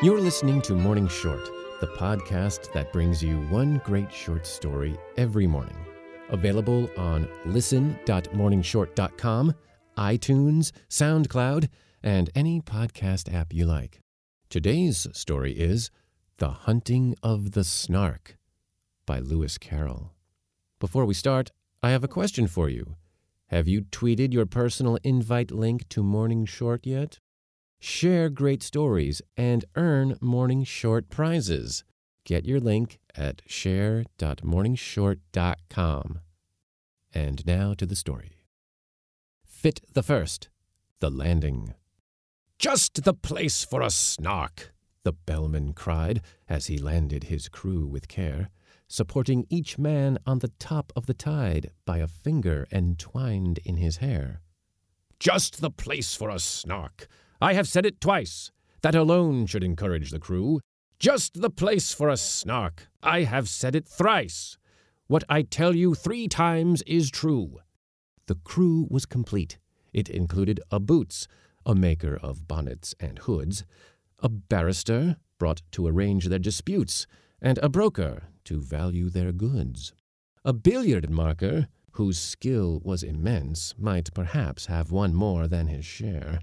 You're listening to Morning Short, the podcast that brings you one great short story every morning. Available on listen.morningshort.com, iTunes, SoundCloud, and any podcast app you like. Today's story is The Hunting of the Snark by Lewis Carroll. Before we start, I have a question for you. Have you tweeted your personal invite link to Morning Short yet? Share great stories and earn Morning Short prizes. Get your link at share.morningshort.com. And now to the story. Fit the First The Landing. Just the place for a snark, the bellman cried as he landed his crew with care supporting each man on the top of the tide by a finger entwined in his hair. Just the place for a snark. I have said it twice. That alone should encourage the crew. Just the place for a snark. I have said it thrice. What I tell you three times is true. The crew was complete. It included a boots, a maker of bonnets and hoods, a barrister, brought to arrange their disputes, and a broker to value their goods. A billiard marker, whose skill was immense, might perhaps have won more than his share,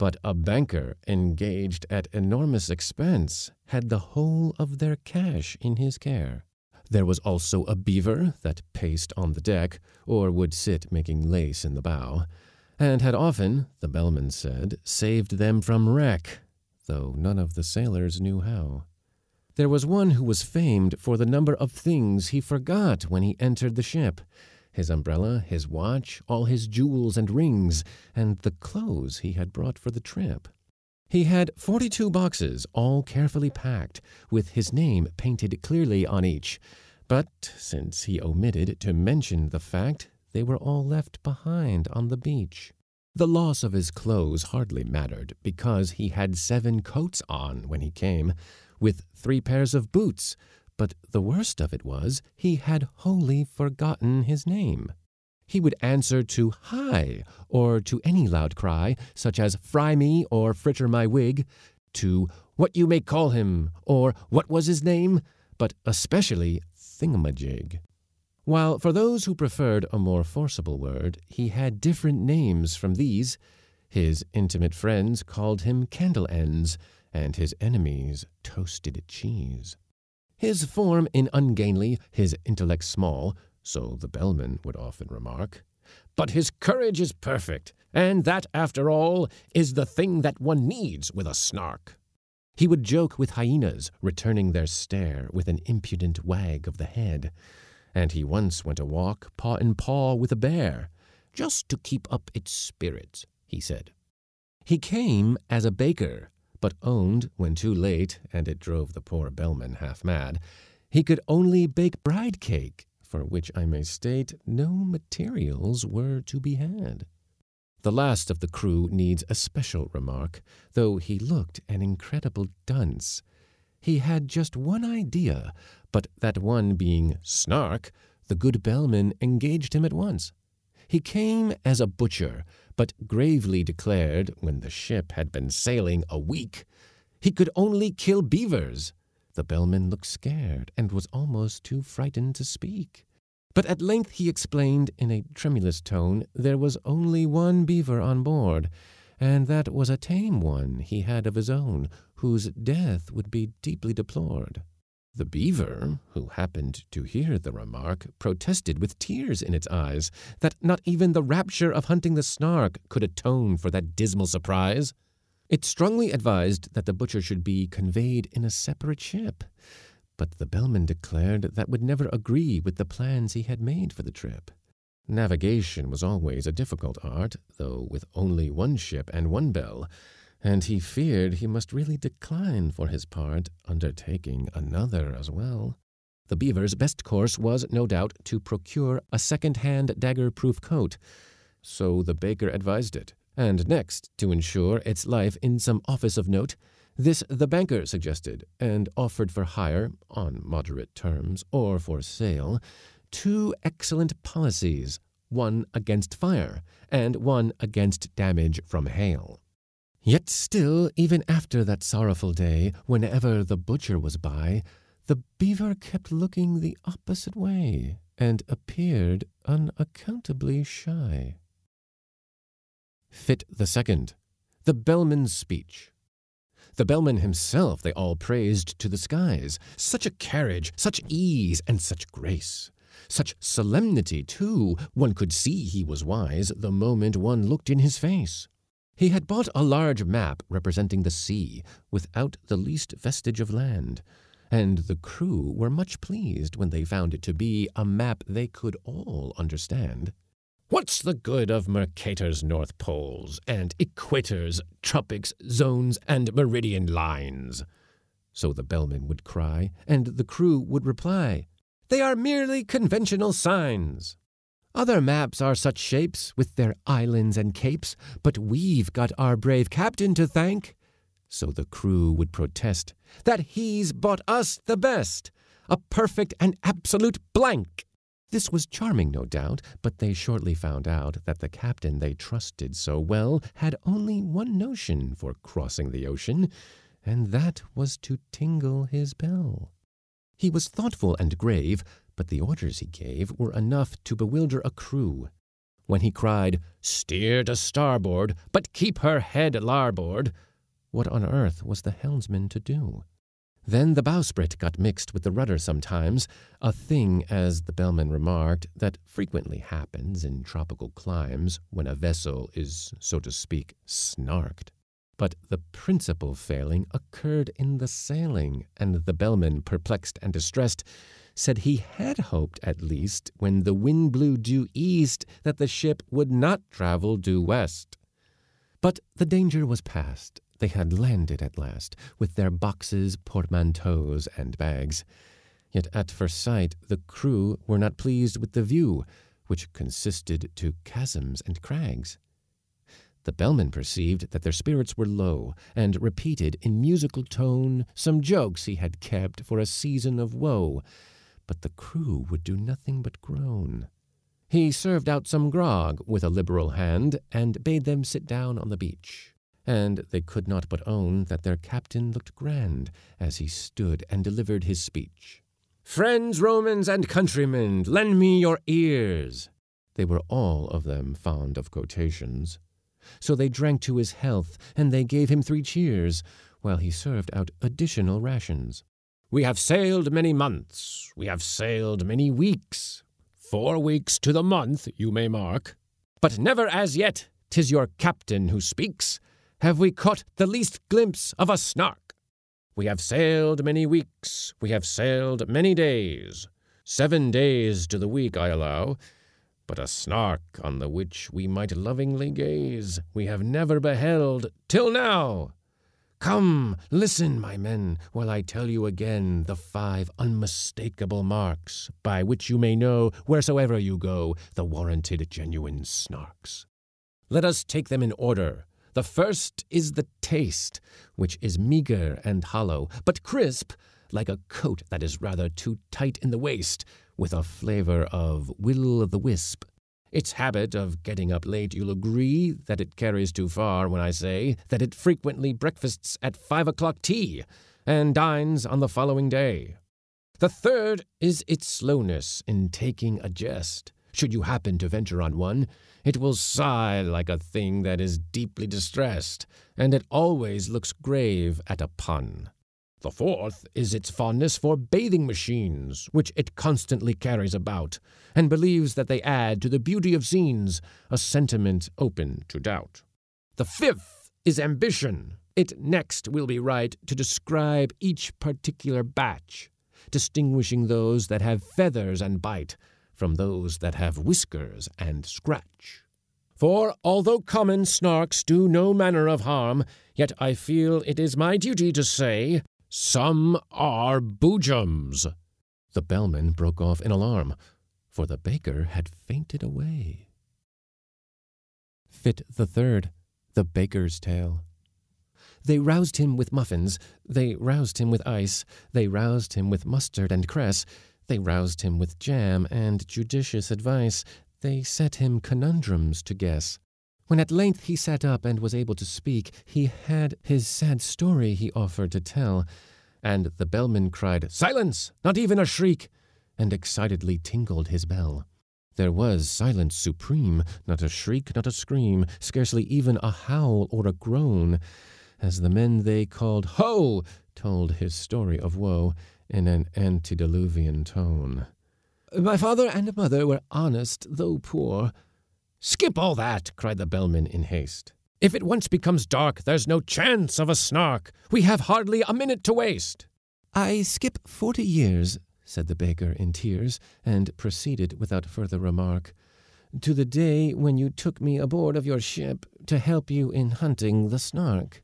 but a banker engaged at enormous expense had the whole of their cash in his care. There was also a beaver that paced on the deck, or would sit making lace in the bow, and had often, the bellman said, saved them from wreck, though none of the sailors knew how. There was one who was famed for the number of things he forgot when he entered the ship his umbrella, his watch, all his jewels and rings, and the clothes he had brought for the trip. He had forty two boxes, all carefully packed, with his name painted clearly on each. But since he omitted to mention the fact, they were all left behind on the beach. The loss of his clothes hardly mattered, because he had seven coats on when he came, with three pairs of boots, but the worst of it was he had wholly forgotten his name. He would answer to hi, or to any loud cry, such as fry me or fritter my wig, to what you may call him, or what was his name, but especially thingamajig. While for those who preferred a more forcible word, he had different names from these, his intimate friends called him candle ends, and his enemies toasted cheese. His form in ungainly, his intellect small, so the bellman would often remark. But his courage is perfect, and that, after all, is the thing that one needs with a snark. He would joke with hyenas, returning their stare with an impudent wag of the head. And he once went a walk, paw in paw, with a bear, just to keep up its spirits, he said. He came as a baker, but owned, when too late, and it drove the poor bellman half mad, he could only bake bride cake, for which I may state no materials were to be had. The last of the crew needs a special remark, though he looked an incredible dunce. He had just one idea, but that one being snark, the good bellman engaged him at once. He came as a butcher, but gravely declared, when the ship had been sailing a week, he could only kill beavers. The bellman looked scared and was almost too frightened to speak. But at length he explained in a tremulous tone there was only one beaver on board, and that was a tame one he had of his own, whose death would be deeply deplored. The beaver, who happened to hear the remark, protested with tears in its eyes that not even the rapture of hunting the snark could atone for that dismal surprise. It strongly advised that the butcher should be conveyed in a separate ship, but the bellman declared that would never agree with the plans he had made for the trip. Navigation was always a difficult art, though with only one ship and one bell, and he feared he must really decline for his part, undertaking another as well. The beaver's best course was, no doubt, to procure a second-hand dagger-proof coat, so the baker advised it, and next, to ensure its life in some office of note, this the banker suggested, and offered for hire, on moderate terms, or for sale, two excellent policies, one against fire, and one against damage from hail. Yet still, even after that sorrowful day, whenever the butcher was by, the beaver kept looking the opposite way, and appeared unaccountably shy. Fit the second, the bellman's speech. The bellman himself they all praised to the skies. Such a carriage, such ease, and such grace. Such solemnity, too, one could see he was wise the moment one looked in his face. He had bought a large map representing the sea, without the least vestige of land, and the crew were much pleased when they found it to be a map they could all understand. What's the good of Mercator's North Poles, and Equators, Tropics, Zones, and Meridian Lines? So the bellman would cry, and the crew would reply, They are merely conventional signs. Other maps are such shapes, with their islands and capes, but we've got our brave captain to thank. So the crew would protest that he's bought us the best, a perfect and absolute blank. This was charming, no doubt, but they shortly found out that the captain they trusted so well had only one notion for crossing the ocean, and that was to tingle his bell. He was thoughtful and grave, but the orders he gave were enough to bewilder a crew. When he cried, Steer to starboard, but keep her head larboard, what on earth was the helmsman to do? Then the bowsprit got mixed with the rudder sometimes, a thing, as the bellman remarked, that frequently happens in tropical climes when a vessel is, so to speak, snarked. But the principal failing occurred in the sailing, and the bellman, perplexed and distressed, said he had hoped at least, when the wind blew due east, that the ship would not travel due west. But the danger was past, they had landed at last, with their boxes, portmanteaus, and bags. Yet at first sight the crew were not pleased with the view, which consisted to chasms and crags. The bellman perceived that their spirits were low, and repeated in musical tone some jokes he had kept for a season of woe, but the crew would do nothing but groan. He served out some grog with a liberal hand, and bade them sit down on the beach and they could not but own that their captain looked grand as he stood and delivered his speech. Friends, Romans, and countrymen, lend me your ears. They were all of them fond of quotations. So they drank to his health, and they gave him three cheers, while he served out additional rations. We have sailed many months, we have sailed many weeks, four weeks to the month, you may mark. But never as yet, tis your captain who speaks, have we caught the least glimpse of a snark. We have sailed many weeks, we have sailed many days, seven days to the week, I allow, but a snark on the which we might lovingly gaze we have never beheld till now. Come, listen, my men, while I tell you again the five unmistakable marks by which you may know, wheresoever you go, the warranted genuine snarks. Let us take them in order, the first is the taste, which is meager and hollow, but crisp, like a coat that is rather too tight in the waist, with a flavor of will o' the wisp. Its habit of getting up late, you'll agree that it carries too far when I say that it frequently breakfasts at five o'clock tea and dines on the following day. The third is its slowness in taking a jest. Should you happen to venture on one, it will sigh like a thing that is deeply distressed, and it always looks grave at a pun. The fourth is its fondness for bathing machines, which it constantly carries about, and believes that they add to the beauty of scenes, a sentiment open to doubt. The fifth is ambition. It next will be right to describe each particular batch, distinguishing those that have feathers and bite, from those that have whiskers and scratch. For although common snarks do no manner of harm, yet I feel it is my duty to say, some are boojums. The bellman broke off in alarm, for the baker had fainted away. Fit the third, the baker's tale. They roused him with muffins, they roused him with ice, they roused him with mustard and cress, they roused him with jam and judicious advice. They set him conundrums to guess. When at length he sat up and was able to speak, he had his sad story he offered to tell, and the bellman cried, Silence! Not even a shriek! and excitedly tingled his bell. There was silence supreme, not a shriek, not a scream, scarcely even a howl or a groan, as the men they called Ho told his story of woe in an antediluvian tone. My father and mother were honest, though poor. Skip all that, cried the bellman in haste. If it once becomes dark, there's no chance of a snark. We have hardly a minute to waste. I skip forty years, said the baker in tears, and proceeded without further remark. To the day when you took me aboard of your ship to help you in hunting the snark.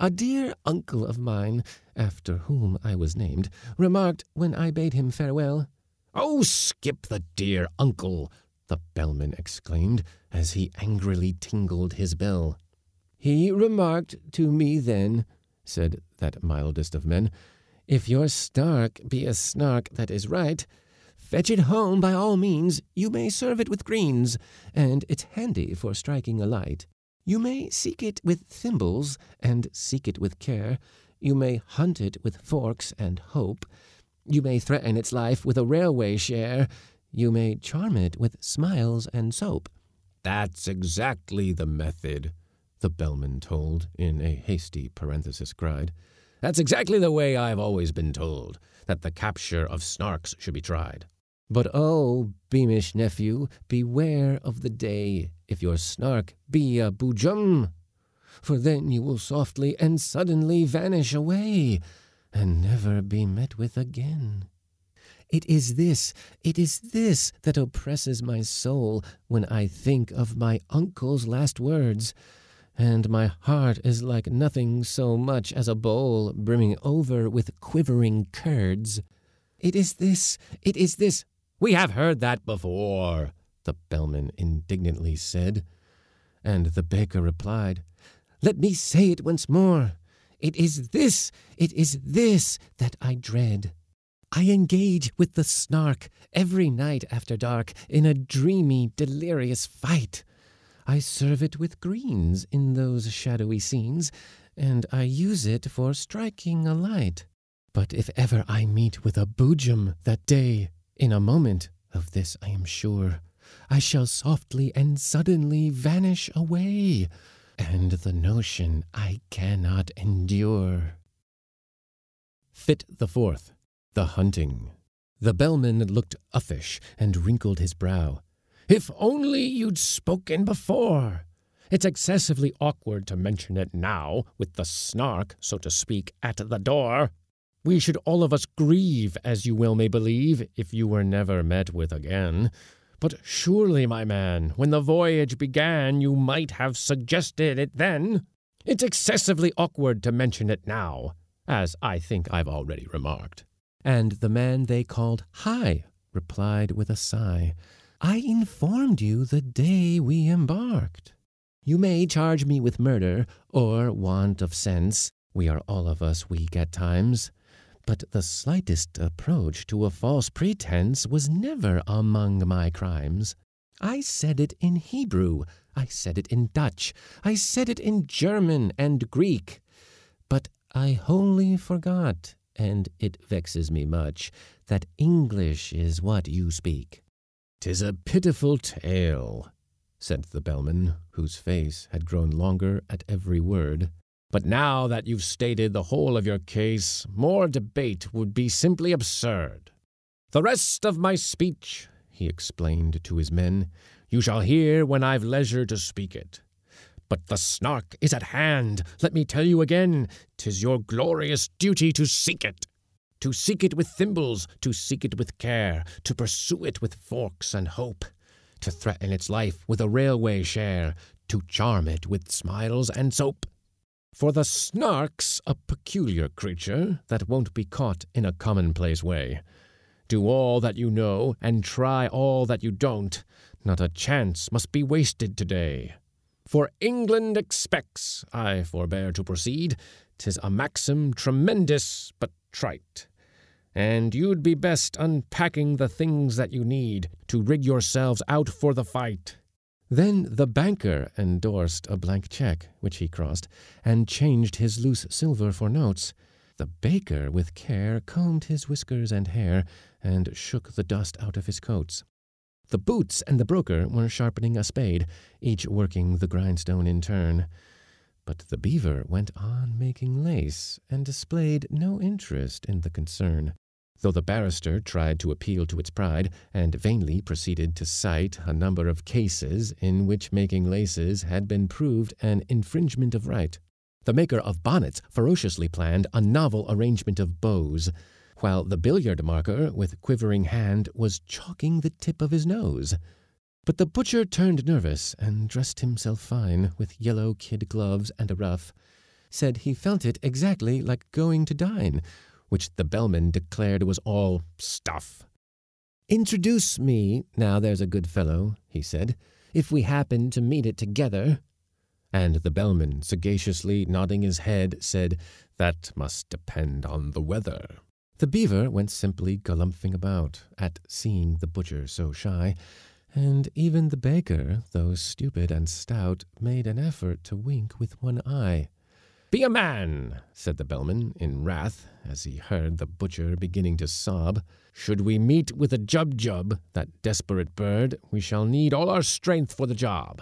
A dear uncle of mine, after whom I was named, remarked when I bade him farewell, Oh, skip the dear uncle, the bellman exclaimed as he angrily tingled his bell. He remarked to me then, said that mildest of men, if your snark be a snark that is right, fetch it home by all means. You may serve it with greens, and it's handy for striking a light. You may seek it with thimbles, and seek it with care. You may hunt it with forks and hope. You may threaten its life with a railway share. You may charm it with smiles and soap. That's exactly the method, the bellman told, in a hasty parenthesis cried. That's exactly the way I've always been told, that the capture of snarks should be tried. But oh, beamish nephew, beware of the day if your snark be a boojum, for then you will softly and suddenly vanish away, and never be met with again. It is this, it is this that oppresses my soul when I think of my uncle's last words, and my heart is like nothing so much as a bowl brimming over with quivering curds. It is this, it is this. We have heard that before, the bellman indignantly said. And the baker replied, Let me say it once more. It is this, it is this that I dread. I engage with the snark every night after dark in a dreamy, delirious fight. I serve it with greens in those shadowy scenes, and I use it for striking a light. But if ever I meet with a boojum that day, in a moment of this I am sure, I shall softly and suddenly vanish away, and the notion I cannot endure. Fit the fourth. The hunting. The bellman looked uffish and wrinkled his brow. If only you'd spoken before! It's excessively awkward to mention it now, with the snark, so to speak, at the door. We should all of us grieve, as you well may believe, if you were never met with again. But surely, my man, when the voyage began, you might have suggested it then. It's excessively awkward to mention it now, as I think I've already remarked. And the man they called Hi replied with a sigh, I informed you the day we embarked. You may charge me with murder or want of sense. We are all of us weak at times. But the slightest approach to a false pretense was never among my crimes. I said it in Hebrew, I said it in Dutch, I said it in German and Greek. But I wholly forgot and it vexes me much, that English is what you speak. "'Tis a pitiful tale, said the bellman, whose face had grown longer at every word. But now that you've stated the whole of your case, more debate would be simply absurd. The rest of my speech, he explained to his men, you shall hear when I've leisure to speak it. But the snark is at hand. Let me tell you again, 'tis your glorious duty to seek it. To seek it with thimbles, to seek it with care, to pursue it with forks and hope, to threaten its life with a railway share, to charm it with smiles and soap. For the snark's a peculiar creature that won't be caught in a commonplace way. Do all that you know, and try all that you don't. Not a chance must be wasted today. For England expects, I forbear to proceed, 'tis a maxim tremendous but trite. And you'd be best unpacking the things that you need to rig yourselves out for the fight. Then the banker endorsed a blank check, which he crossed, and changed his loose silver for notes. The baker, with care, combed his whiskers and hair, and shook the dust out of his coats. The boots and the broker were sharpening a spade, each working the grindstone in turn. But the beaver went on making lace, and displayed no interest in the concern though the barrister tried to appeal to its pride and vainly proceeded to cite a number of cases in which making laces had been proved an infringement of right. The maker of bonnets ferociously planned a novel arrangement of bows, while the billiard marker, with quivering hand, was chalking the tip of his nose. But the butcher turned nervous and dressed himself fine with yellow kid gloves and a ruff. Said he felt it exactly like going to dine, which the bellman declared was all stuff. Introduce me, now there's a good fellow, he said, if we happen to meet it together. And the bellman, sagaciously nodding his head, said, That must depend on the weather. The beaver went simply galumphing about at seeing the butcher so shy, and even the baker, though stupid and stout, made an effort to wink with one eye. Be a man, said the bellman in wrath, as he heard the butcher beginning to sob. Should we meet with a Jubjub, that desperate bird, we shall need all our strength for the job.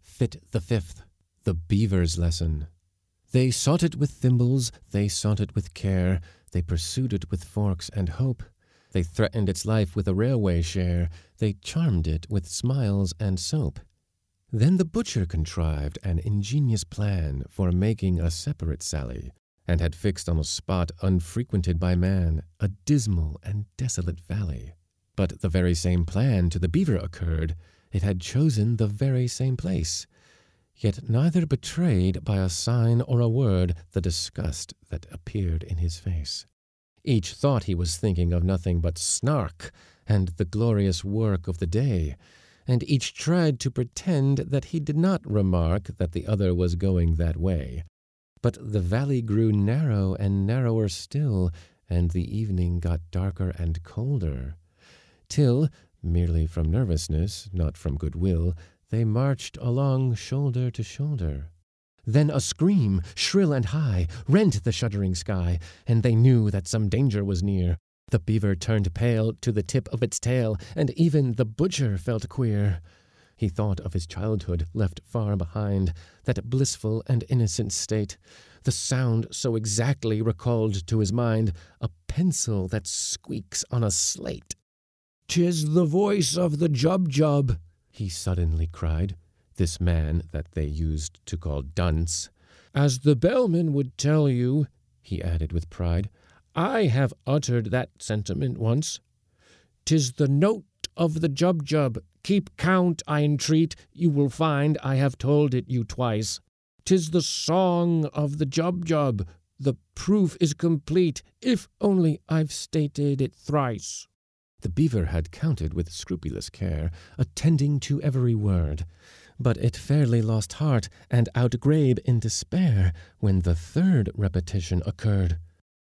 Fit the fifth, the beaver's lesson. They sought it with thimbles, they sought it with care, they pursued it with forks and hope. They threatened its life with a railway share, they charmed it with smiles and soap. Then the butcher contrived an ingenious plan for making a separate sally, and had fixed on a spot unfrequented by man, a dismal and desolate valley. But the very same plan to the beaver occurred, it had chosen the very same place, yet neither betrayed by a sign or a word the disgust that appeared in his face. Each thought he was thinking of nothing but snark and the glorious work of the day, and each tried to pretend that he did not remark that the other was going that way. But the valley grew narrow and narrower still, and the evening got darker and colder, till, merely from nervousness, not from good will, they marched along shoulder to shoulder. Then a scream, shrill and high, rent the shuddering sky, and they knew that some danger was near. The beaver turned pale to the tip of its tail, and even the butcher felt queer. He thought of his childhood left far behind, that blissful and innocent state. The sound so exactly recalled to his mind a pencil that squeaks on a slate. "'Tis the voice of the Jubjub," he suddenly cried, this man that they used to call Dunce. "As the bellman would tell you," he added with pride, I have uttered that sentiment once. Tis the note of the Jubjub. Keep count, I entreat. You will find I have told it you twice. Tis the song of the Jubjub. The proof is complete, if only I've stated it thrice. The beaver had counted with scrupulous care, attending to every word. But it fairly lost heart and outgrabe in despair when the third repetition occurred.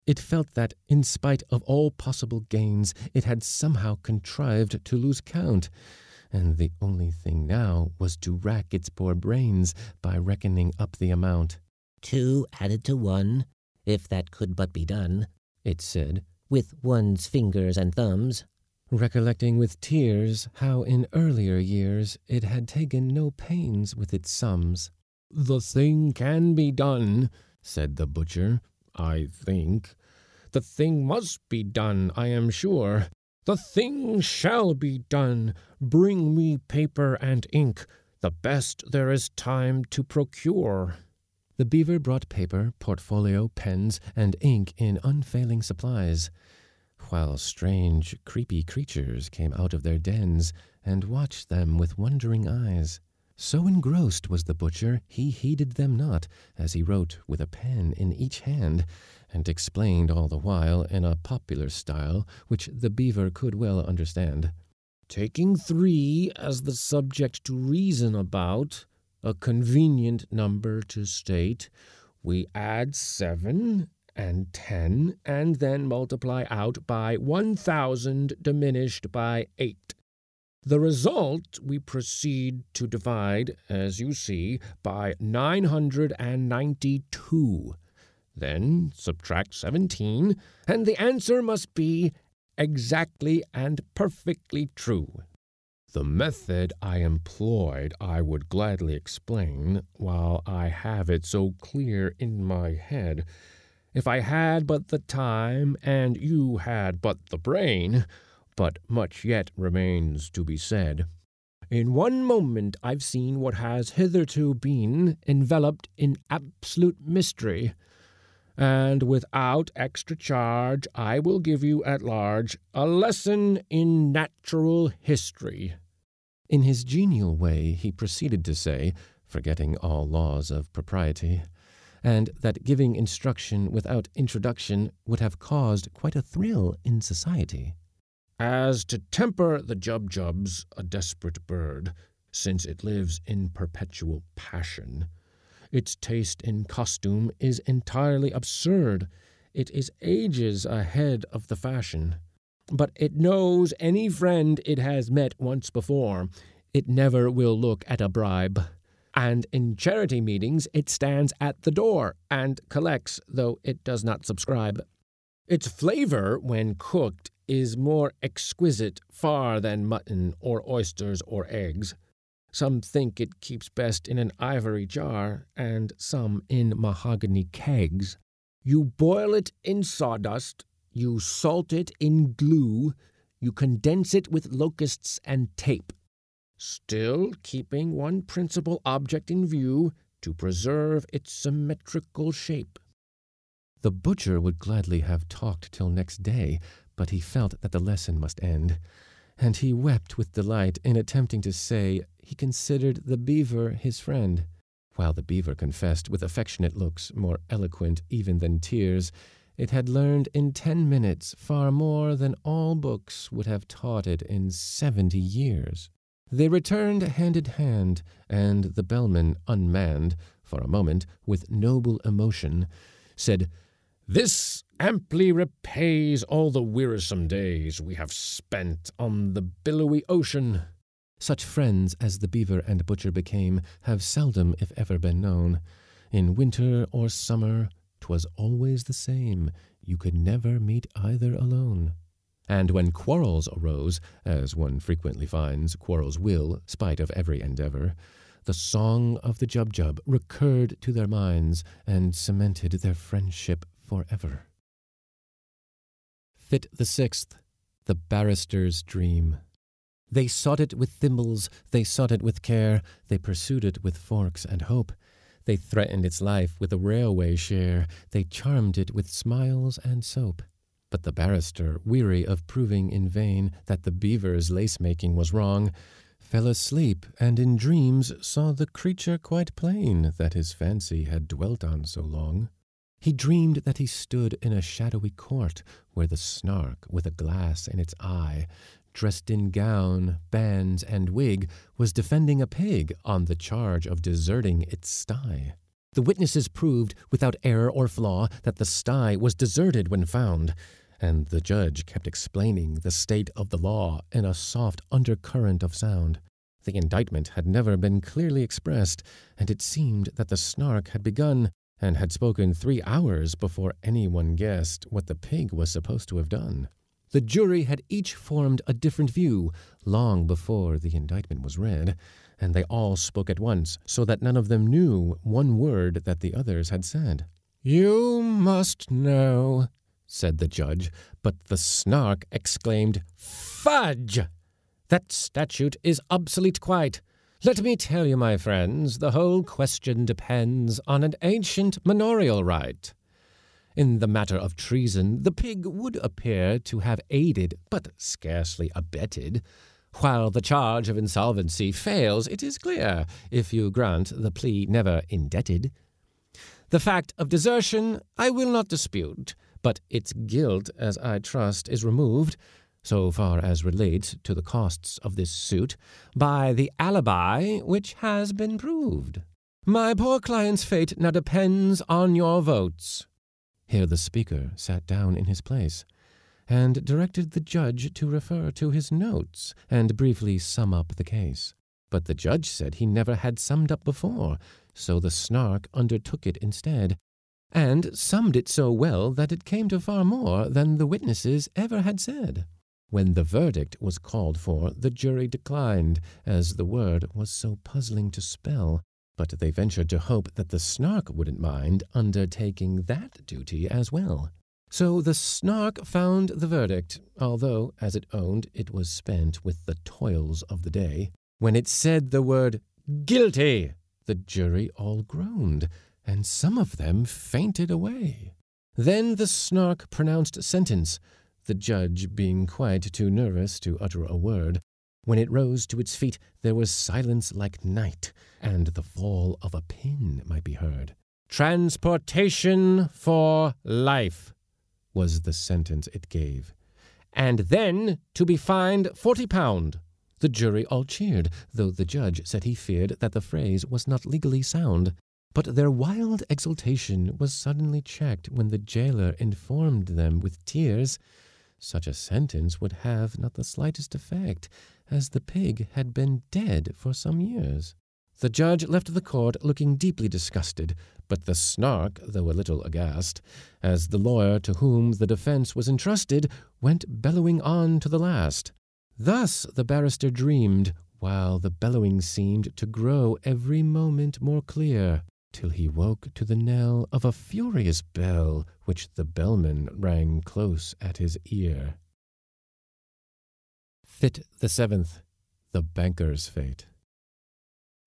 It felt that, in spite of all possible gains, it had somehow contrived to lose count, and the only thing now was to rack its poor brains by reckoning up the amount. Two added to one, if that could but be done, it said, with one's fingers and thumbs. Recollecting with tears how in earlier years it had taken no pains with its sums. The thing can be done, said the butcher, I think. The thing must be done, I am sure. The thing shall be done. Bring me paper and ink, the best there is time to procure. The beaver brought paper, portfolio, pens, and ink in unfailing supplies, while strange, creepy creatures came out of their dens and watched them with wondering eyes. So engrossed was the butcher, he heeded them not, as he wrote with a pen in each hand, and explained all the while in a popular style which the beaver could well understand. Taking three as the subject to reason about, a convenient number to state, we add seven and ten, and then multiply out by one thousand diminished by eight. The result we proceed to divide, as you see, by 992. Then subtract 17, and the answer must be exactly and perfectly true. The method I employed I would gladly explain, while I have it so clear in my head. If I had but the time, and you had but the brain, but much yet remains to be said. In one moment I've seen what has hitherto been enveloped in absolute mystery, and without extra charge I will give you at large a lesson in natural history. In his genial way, he proceeded to say, forgetting all laws of propriety, and that giving instruction without introduction would have caused quite a thrill in society. As to temper the Jubjub's a desperate bird, since it lives in perpetual passion. Its taste in costume is entirely absurd. It is ages ahead of the fashion but it knows any friend it has met once before. It never will look at a bribe. And in charity meetings, it stands at the door and collects, though it does not subscribe. Its flavor, when cooked, is more exquisite far than mutton or oysters or eggs. Some think it keeps best in an ivory jar, and some in mahogany kegs. You boil it in sawdust, you salt it in glue, you condense it with locusts and tape, still keeping one principal object in view to preserve its symmetrical shape. The butcher would gladly have talked till next day, but he felt that the lesson must end, and he wept with delight in attempting to say he considered the beaver his friend, while the beaver confessed with affectionate looks more eloquent even than tears it had learned in ten minutes far more than all books would have taught it in seventy years. They returned hand in hand, and the bellman, unmanned, for a moment, with noble emotion, said, This amply repays all the wearisome days we have spent on the billowy ocean. Such friends as the beaver and butcher became have seldom, if ever, been known. In winter or summer, 'twas always the same, you could never meet either alone. And when quarrels arose, as one frequently finds quarrels will, spite of every endeavor, the song of the Jubjub recurred to their minds and cemented their friendship forever. Fit the sixth, the barrister's dream. They sought it with thimbles, they sought it with care, they pursued it with forks and hope. They threatened its life with a railway share, they charmed it with smiles and soap. But the barrister, weary of proving in vain that the beaver's lace making was wrong, fell asleep and in dreams saw the creature quite plain that his fancy had dwelt on so long. He dreamed that he stood in a shadowy court where the snark, with a glass in its eye, dressed in gown, bands, and wig, was defending a pig on the charge of deserting its sty. The witnesses proved, without error or flaw, that the sty was deserted when found, and the judge kept explaining the state of the law in a soft undercurrent of sound. The indictment had never been clearly expressed, and it seemed that the snark had begun and had spoken three hours before anyone guessed what the pig was supposed to have done. The jury had each formed a different view long before the indictment was read, and they all spoke at once, so that none of them knew one word that the others had said. You must know, said the judge, but the snark exclaimed, Fudge! That statute is obsolete quite. Let me tell you, my friends, the whole question depends on an ancient manorial right. In the matter of treason, the pig would appear to have aided, but scarcely abetted. While the charge of insolvency fails, it is clear, if you grant the plea never indebted. The fact of desertion I will not dispute, but its guilt, as I trust, is removed, so far as relates to the costs of this suit, by the alibi which has been proved. My poor client's fate now depends on your votes. Here the speaker sat down in his place, and directed the judge to refer to his notes and briefly sum up the case. But the judge said he never had summed up before, so the Snark undertook it instead, and summed it so well that it came to far more than the witnesses ever had said. When the verdict was called for, the jury declined, as the word was so puzzling to spell, but they ventured to hope that the Snark wouldn't mind undertaking that duty as well. So the Snark found the verdict, although, as it owned, it was spent with the toils of the day. When it said the word guilty, the jury all groaned, and some of them fainted away. Then the Snark pronounced sentence, the judge being quite too nervous to utter a word. When it rose to its feet, there was silence like night, and the fall of a pin might be heard. Transportation for life was the sentence it gave. And then to be fined forty pound. The jury all cheered, though the judge said he feared that the phrase was not legally sound. But their wild exultation was suddenly checked when the jailer informed them with tears such a sentence would have not the slightest effect, as the pig had been dead for some years. The judge left the court looking deeply disgusted, but the snark, though a little aghast, as the lawyer to whom the defense was entrusted went bellowing on to the last. Thus the barrister dreamed, while the bellowing seemed to grow every moment more clear till he woke to the knell of a furious bell which the bellman rang close at his ear. Fit the seventh, the banker's fate.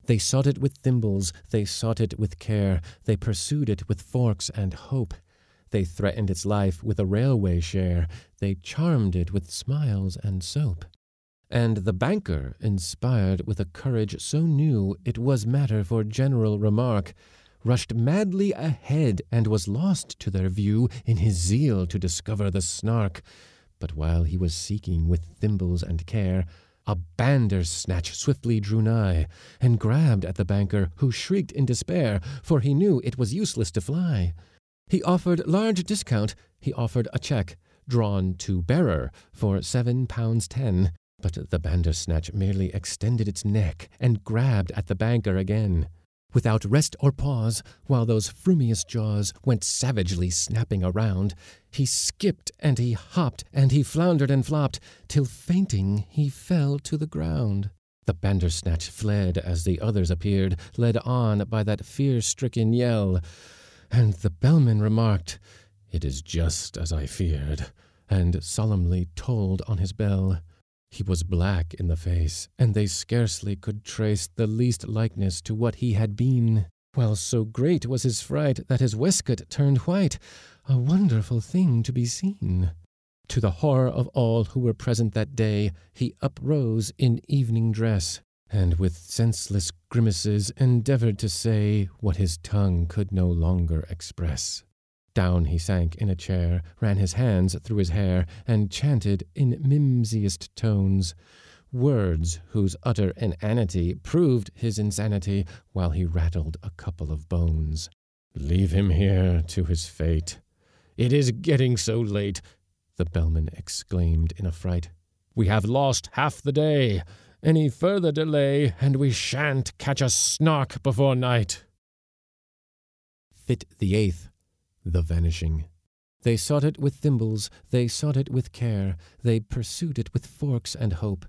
They sought it with thimbles, they sought it with care, they pursued it with forks and hope. They threatened its life with a railway share, they charmed it with smiles and soap. And the banker, inspired with a courage so new it was matter for general remark, rushed madly ahead and was lost to their view in his zeal to discover the snark. But while he was seeking with thimbles and care, a bandersnatch swiftly drew nigh, and grabbed at the banker, who shrieked in despair, for he knew it was useless to fly. He offered large discount, he offered a check, drawn to bearer, for seven pounds ten, but the bandersnatch merely extended its neck and grabbed at the banker again without rest or pause, while those frumious jaws went savagely snapping around. He skipped and he hopped and he floundered and flopped, till fainting he fell to the ground. The bandersnatch fled as the others appeared, led on by that fear stricken yell. And the bellman remarked, It is just as I feared, and solemnly tolled on his bell. He was black in the face, and they scarcely could trace the least likeness to what he had been, while so great was his fright that his waistcoat turned white, a wonderful thing to be seen. To the horror of all who were present that day, he uprose in evening dress, and with senseless grimaces endeavored to say what his tongue could no longer express. Down he sank in a chair, ran his hands through his hair, and chanted in mimsiest tones words whose utter inanity proved his insanity while he rattled a couple of bones. Leave him here to his fate. It is getting so late, the bellman exclaimed in a fright. We have lost half the day. Any further delay, and we shan't catch a snark before night. Fit the eighth the vanishing. They sought it with thimbles, they sought it with care, they pursued it with forks and hope.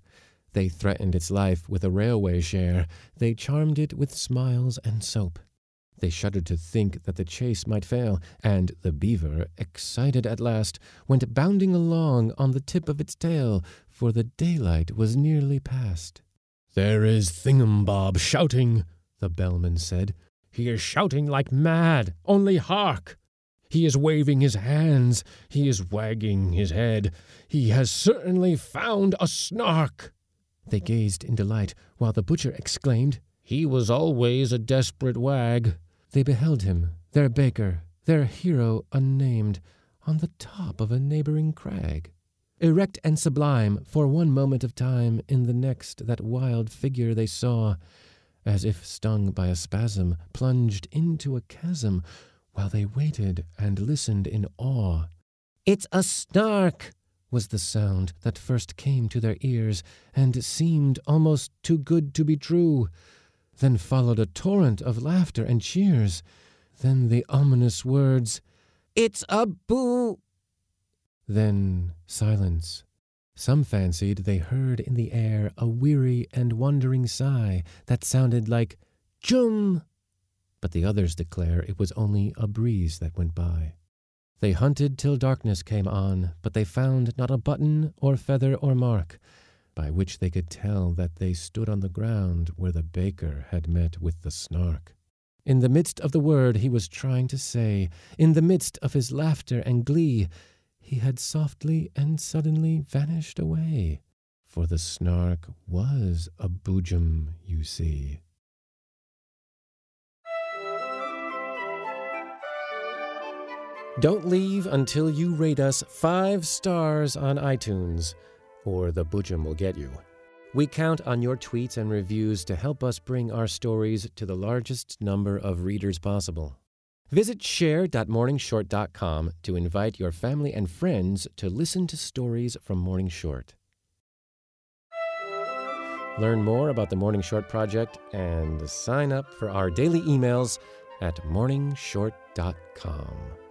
They threatened its life with a railway share, they charmed it with smiles and soap. They shuddered to think that the chase might fail, and the beaver, excited at last, went bounding along on the tip of its tail, for the daylight was nearly past. There is Thingumbob shouting, the bellman said. He is shouting like mad, only hark! He is waving his hands. He is wagging his head. He has certainly found a snark. They gazed in delight, while the butcher exclaimed, He was always a desperate wag. They beheld him, their baker, their hero unnamed, on the top of a neighboring crag. Erect and sublime, for one moment of time, in the next that wild figure they saw, as if stung by a spasm, plunged into a chasm while they waited and listened in awe. It's a snark, was the sound that first came to their ears and seemed almost too good to be true. Then followed a torrent of laughter and cheers. Then the ominous words, It's a boo! Then silence. Some fancied they heard in the air a weary and wondering sigh that sounded like Jum! But the others declare it was only a breeze that went by. They hunted till darkness came on, but they found not a button or feather or mark, by which they could tell that they stood on the ground where the baker had met with the snark. In the midst of the word he was trying to say, in the midst of his laughter and glee, he had softly and suddenly vanished away, for the snark was a boojum, you see. Don't leave until you rate us five stars on iTunes, or the boojum will get you. We count on your tweets and reviews to help us bring our stories to the largest number of readers possible. Visit share.morningshort.com to invite your family and friends to listen to stories from Morning Short. Learn more about the Morning Short Project and sign up for our daily emails at morningshort.com.